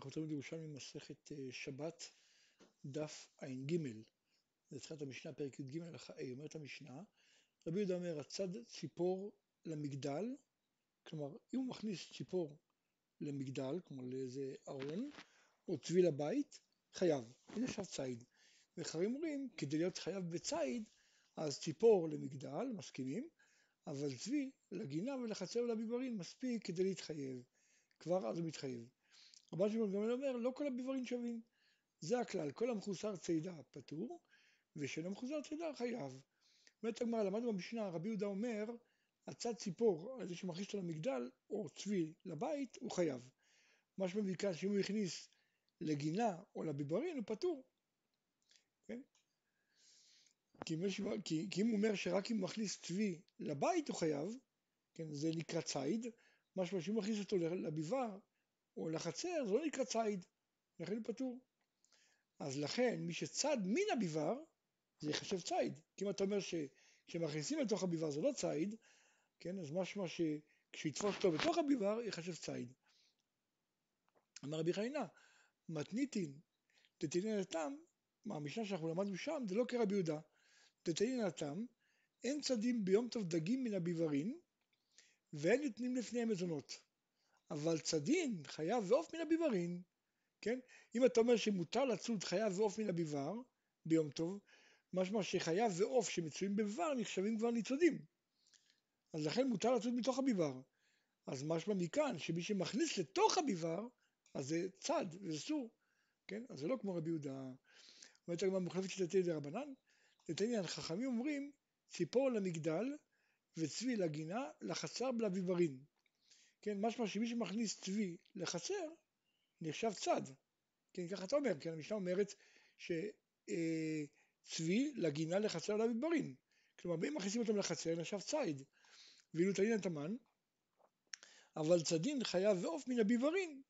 אנחנו תמיד ירושלמי מסכת אה, שבת, דף ע"ג, זה תחילת המשנה, פרק י"ג הלכה ה', אומרת המשנה, רבי יהודה אומר, הצד ציפור למגדל, כלומר, אם הוא מכניס ציפור למגדל, כלומר לאיזה ארון, או צבי לבית, חייב, הנה עכשיו ציד. ואחרים אומרים, כדי להיות חייב בציד, אז ציפור למגדל, מסכימים, אבל צבי לגינה ולחצר ולביברין מספיק כדי להתחייב. כבר אז הוא מתחייב. רבן שמעון גמליאל אומר, לא כל הביברים שווים. זה הכלל, כל המחוסר צידה פטור, ושאינו מחוסר צידה חייב. אומרת הגמרא, למדנו במשנה, רבי יהודה אומר, הצד ציפור, על זה שמכניס אותו למגדל, או צבי לבית, הוא חייב. משמע מכאן שאם הוא הכניס לגינה או לביברין, הוא פטור. כן? כי, כי, כי אם הוא אומר שרק אם הוא מכניס צבי לבית הוא חייב, כן, זה נקרא ציד, משמע שאם הוא מכניס אותו לביבר או לחצר, זה לא נקרא ציד, לכן הוא פטור. אז לכן, מי שצד מן הביבר, זה יחשב ציד. כי אם אתה אומר שכשמכניסים לתוך הביבר זה לא ציד, כן, אז משמע שכשיתפוס אותו בתוך הביבר, יחשב ציד. אמר רבי חיינה, מתניתין דתינן התם, מהמשנה שאנחנו למדנו שם, זה לא כרבי יהודה. דתינן התם, אין צדים ביום טוב דגים מן הביברין, ואין נותנים לפניהם מזונות. אבל צדין חייב ועוף מן הביברין, כן? אם אתה אומר שמותר לצוד חייב ועוף מן הביבר ביום טוב, משמע שחייב ועוף שמצויים בביבר נחשבים כבר ניצודים. אז לכן מותר לצוד מתוך הביבר. אז משמע מכאן שמי שמכניס לתוך הביבר, אז זה צד וזה אסור, כן? אז זה לא כמו רבי יהודה. אומרת הגמרא מוחלפת שיטתי דרבנן, לתניא חכמים אומרים ציפור למגדל וצבי לגינה לחצר בלביברין. כן, משמע שמי שמכניס צבי לחצר, נחשב צד. כן, ככה אתה אומר, כן, המשנה אומרת שצבי אה, לגינה לחצר למדברין. כלומר, אם מכניסים אותם לחצר, נחשב ציד. ואילו תלין התמן, אבל צדין חייב ועוף מן הביברין,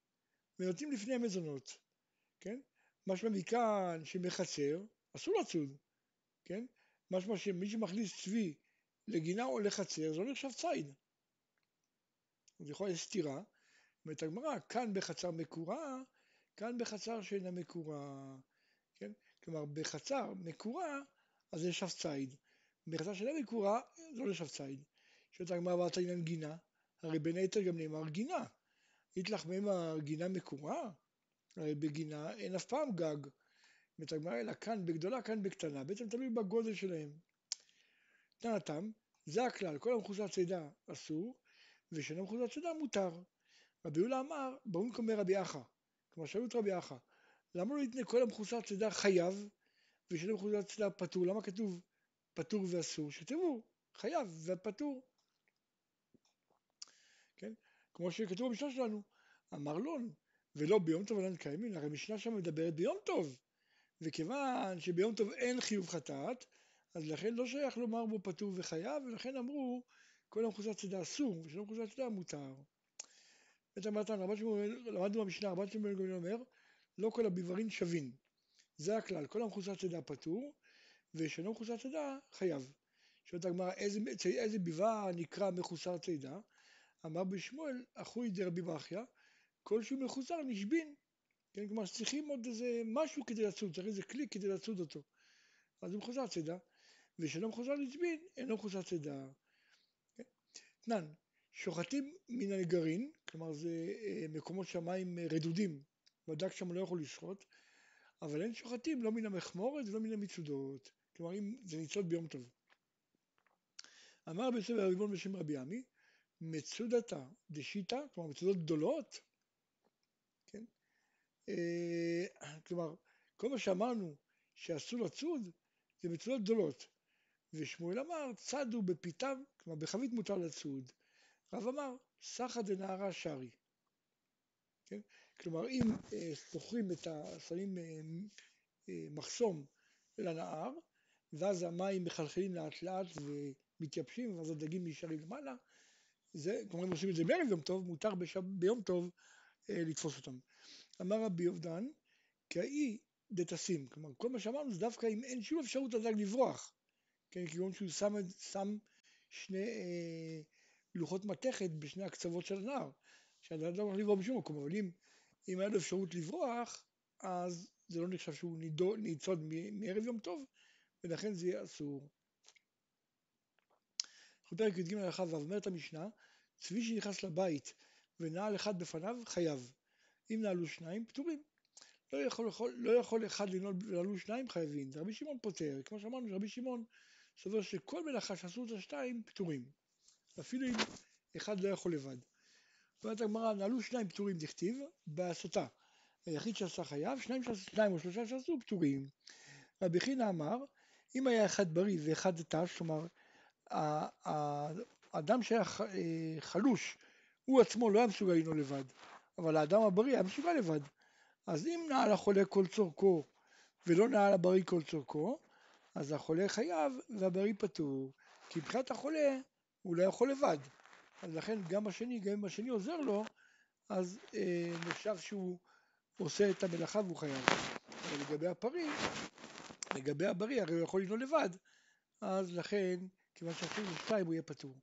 ונותנים לפני המזונות. כן? משמע מכאן שמחצר, אסור לצוד. כן? משמע שמי שמכניס צבי לגינה או לחצר, זה לא נחשב ציד. יכול להיות סתירה. אומרת הגמרא, כאן בחצר מקורה, כאן בחצר שאינה מקורה. כן? כלומר, בחצר מקורה, אז נחשב ציד. בחצר שאינה מקורה, לא נחשב ציד. שואלת הגמרא, ואתה עניין גינה? הרי בין היתר גם נאמר גינה. איתלך ממה גינה מקורה? הרי בגינה אין אף פעם גג. אומרת הגמרא, אלא כאן בגדולה, כאן בקטנה. בעצם תלוי בגודל שלהם. טענתם, זה הכלל, כל המחוסר צידה אסור, ושאינו מחוץ לצידה מותר. רבי יהודה אמר, במקום רבי אחא, כלומר שאלו את רבי אחא, למה לא יתנה כל המחוסר צידה חייב, ושאינו מחוץ לצידה פטור? למה כתוב פטור ואסור? שתראו, חייב ופטור. כן? כמו שכתוב במשנה שלנו, אמר לון, ולא ביום טוב אינן קיימים, הרי המשנה שם מדברת ביום טוב, וכיוון שביום טוב אין חיוב חטאת, אז לכן לא שייך לומר בו פטור וחייב, ולכן אמרו כל המחוזת צידה אסור, ושלא מחוזת צידה מותר. בית המתן, למדנו במשנה, רבן שמואל גמליאל אומר, לא כל הביברין שווים. זה הכלל, כל המחוזת צידה פטור, ושלא מחוזת צידה חייב. שואלת הגמרא, איזה, איזה ביבר נקרא מחוסר צידה? אמר בשמואל, אחוי דרבי בכיה, כל שהוא מחוסר נשבין. כן, כלומר שצריכים עוד איזה משהו כדי לצוד, צריך איזה כלי כדי לצוד אותו. אז הוא מחוסר צידה, ושלא מחוסר נשבין, אינו מחוסר צידה. אתנן, שוחטים מן הנגרין, כלומר זה אה, מקומות שהמים אה, רדודים, והדג שם לא יכול לשחוט, אבל אין שוחטים לא מן המכמורת ולא מן המצודות, כלומר אם זה ניצוד ביום טוב. אמר רבי יוסף הריבון בשם רבי עמי, מצודתה דשיתא, כלומר מצודות גדולות, כן? אה, כלומר, כל מה שאמרנו שאסור לצוד, זה מצודות גדולות. ושמואל אמר, צדו בפיתם, כלומר בחבית מותר לצוד. רב אמר, סחא דנערה שרי. כן? כלומר, אם אה, סוחרים את ה... שמים אה, אה, מחסום לנהר, ואז המים מחלחלים לאט לאט ומתייבשים, ואז הדגים נשארים למעלה, זה, כלומר אם עושים את זה בערב יום טוב, מותר בשב, ביום טוב אה, לתפוס אותם. אמר רבי יובדן, כי האי דתסים, כלומר כל מה שאמרנו זה דווקא אם אין שום אפשרות לדג לברוח, כן, כגון שהוא שם, שם שני אה, לוחות מתכת בשני הקצוות של הנהר, שהדבר לא הולך לברוח בשום מקום, אבל אם אם היה לו אפשרות לברוח, אז זה לא נחשב שהוא ניצוד מערב יום טוב, ולכן זה יהיה אסור. אנחנו בפרק י"ג הלכה ו' אומרת המשנה, צבי שנכנס לבית ונעל אחד בפניו, חייב. אם נעלו שניים, פטורים. לא יכול, לא יכול אחד לנעול שניים, חייבים. רבי שמעון פותר. כמו שאמרנו, רבי שמעון סובר שכל מלאכה שעשו את השתיים, פטורים. אפילו אם אחד לא יכול לבד. אומרת הגמרא, נעלו שניים פטורים דכתיב, בהסתה. היחיד שעשה חייב, שניים, שעשו, שניים או שלושה שעשו פטורים. רבי חינה אמר, אם היה אחד בריא ואחד תש, כלומר, האדם שהיה אה, חלוש, הוא עצמו לא היה מסוגל לנעול לבד, אבל האדם הבריא היה מסוגל לבד. אז אם נעל החולה כל צורכו ולא נעל הבריא כל צורכו, אז החולה חייב והבריא פטור. כי מבחינת החולה הוא לא יכול לבד. אז לכן גם השני, גם אם השני עוזר לו, אז אה, נחשב שהוא עושה את המלאכה והוא חייב. אבל לגבי הפרי, לגבי הבריא, הרי הוא יכול לנעול לבד, אז לכן, כיוון שעשו שתיים הוא יהיה פטור.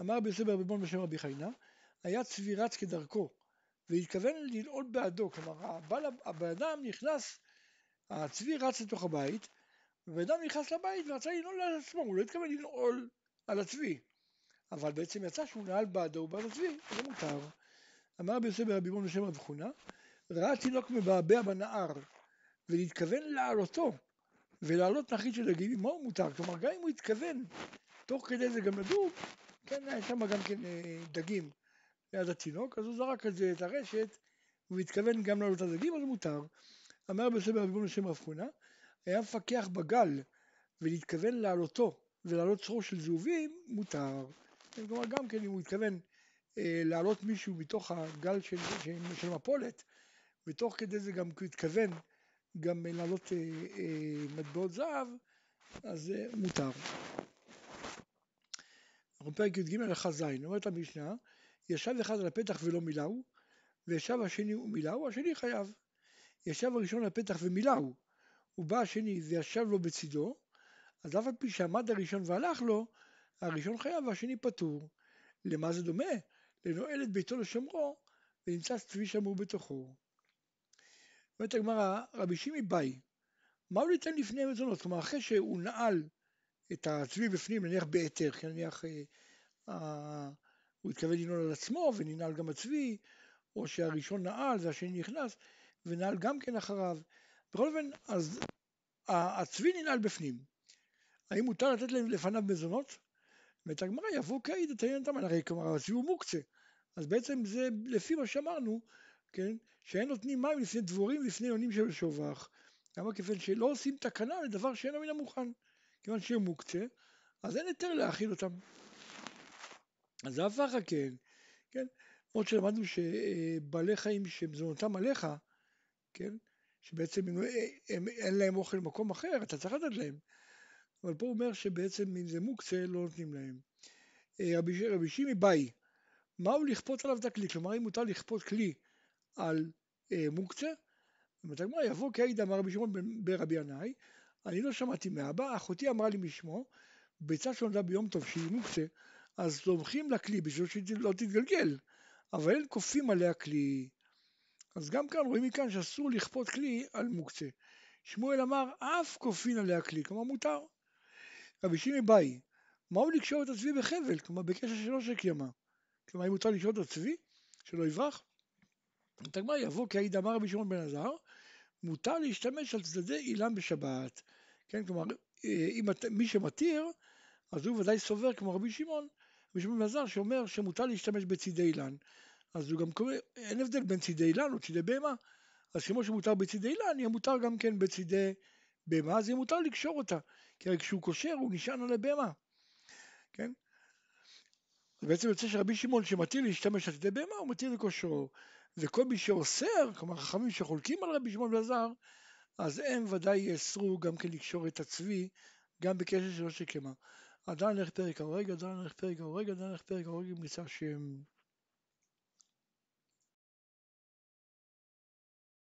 אמר רבי יוסף ברביבון בשם רבי חיינה, היה צבי רץ כדרכו, והתכוון לנעול בעדו, כלומר הבן אדם נכנס, הצבי רץ לתוך הבית, ובן אדם נכנס לבית ורצה לנעול על עצמו, הוא לא התכוון לנעול על הצבי, אבל בעצם יצא שהוא נעל בעדו ובעד הצבי, זה מותר. אמר רבי יוסף ברבי בון בשם רב חונה, ראה תינוק מבעבע בנהר, ולהתכוון להעלותו, ולהעלות נחית של דגים, הוא מותר? כלומר, גם אם הוא התכוון, תוך כדי זה גם לדוג, כן, היה שם גם כן אה, דגים ליד התינוק, אז הוא זרק את זה, את הרשת, והוא התכוון גם להעלות את הדגים, אז מותר. אמר רבי יוסף ברבי בון בשם רב חונה, היה מפקח בגל ולהתכוון להעלותו ולהעלות צרור של זהובים, מותר. כלומר, גם כן אם הוא התכוון אה, להעלות מישהו מתוך הגל של, של, של מפולת, ותוך כדי זה גם הוא התכוון גם להעלות אה, אה, מטבעות זהב, אז אה, מותר. אנחנו בפרק י"ג הלכה ז', אומרת המשנה, ישב אחד על הפתח ולא מילאו, וישב השני ומילאו, השני חייב. ישב הראשון על הפתח ומילאו, ובא השני וישב לו בצידו, אז אף על פי שעמד הראשון והלך לו, הראשון חייב והשני פטור. למה זה דומה? לנועל את ביתו לשומרו, ונמצא צבי שמור בתוכו. אומרת הגמרא, רבי שימי באי, מה הוא ניתן לפני המזונות? כלומר, אחרי שהוא נעל את הצבי בפנים, נניח בהיתר, כי נניח אה, אה, הוא התכוון לנעול על עצמו וננעל גם הצבי, או שהראשון נעל והשני נכנס ונעל גם כן אחריו. בכל אופן, אז הצבי ננעל בפנים. האם מותר לתת לפניו מזונות? ואת הגמרא יבוא קעיד את העניין תמן, הרי כלומר הצבי הוא מוקצה. אז בעצם זה לפי מה שאמרנו, כן, שאין נותנים מים לפני דבורים לפני יונים של שובח. למה? כיוון שלא עושים תקנה לדבר שאינו מן המוכן. כיוון שהוא מוקצה, אז אין היתר להאכיל אותם. אז זה הפך כן, כן? עוד שלמדנו שבעלי חיים שמזונותם עליך, כן? שבעצם הם, הם, אין להם אוכל במקום אחר, אתה צריך לתת להם. אבל פה הוא אומר שבעצם אם זה מוקצה לא נותנים להם. אה, רבי, רבי שימי באי, מהו לכפות עליו את הכלי? כלומר אם מותר לכפות כלי על אה, מוקצה, אומרת הגמרא יבוא כעיד אמר רבי שמעון ברבי ינאי, אני לא שמעתי מאבא, אחותי אמרה לי משמו, ביצה שנולדה ביום טוב שהיא מוקצה, אז סומכים לכלי בשביל שהיא לא תתגלגל, אבל אין כופים עליה כלי. אז גם כאן רואים מכאן שאסור לכפות כלי על מוקצה. שמואל אמר אף כופין עליה כלי, כלומר מותר. רבי שימי באי, מהו לקשור את הצבי בחבל, כלומר בקשר שלא של קיימה? כלומר אם מותר לקשור את הצבי, שלא יברח? את הגמרא יבוא כי היית אמר רבי שמעון בן עזר, מותר להשתמש על צדדי אילן בשבת. כן, כלומר, אה, אם מי שמתיר, אז הוא ודאי סובר כמו רבי שמעון, רבי שמעון בן עזר שאומר שמותר להשתמש בצדי אילן. אז הוא גם קורא, אין הבדל בין צידי אילן או צידי בהמה. אז כמו שמותר בצידי אילן, יהיה מותר גם כן בצידי בהמה, אז יהיה מותר לקשור אותה. כי הרי כשהוא קושר הוא נשען על הבהמה. כן? בעצם יוצא שרבי שמעון שמתיר להשתמש על צידי בהמה, הוא מתיר לקושרו. וכל מי שאוסר, כלומר חכמים שחולקים על רבי שמעון אלעזר, אז הם ודאי יאסרו גם כן לקשור את הצבי, גם בקשר שלו שקמה. עדיין הולך פרק ההורג, עדיין הולך פרק ההורג, עדיין הולך פרק ההורג, אם נמצא שם.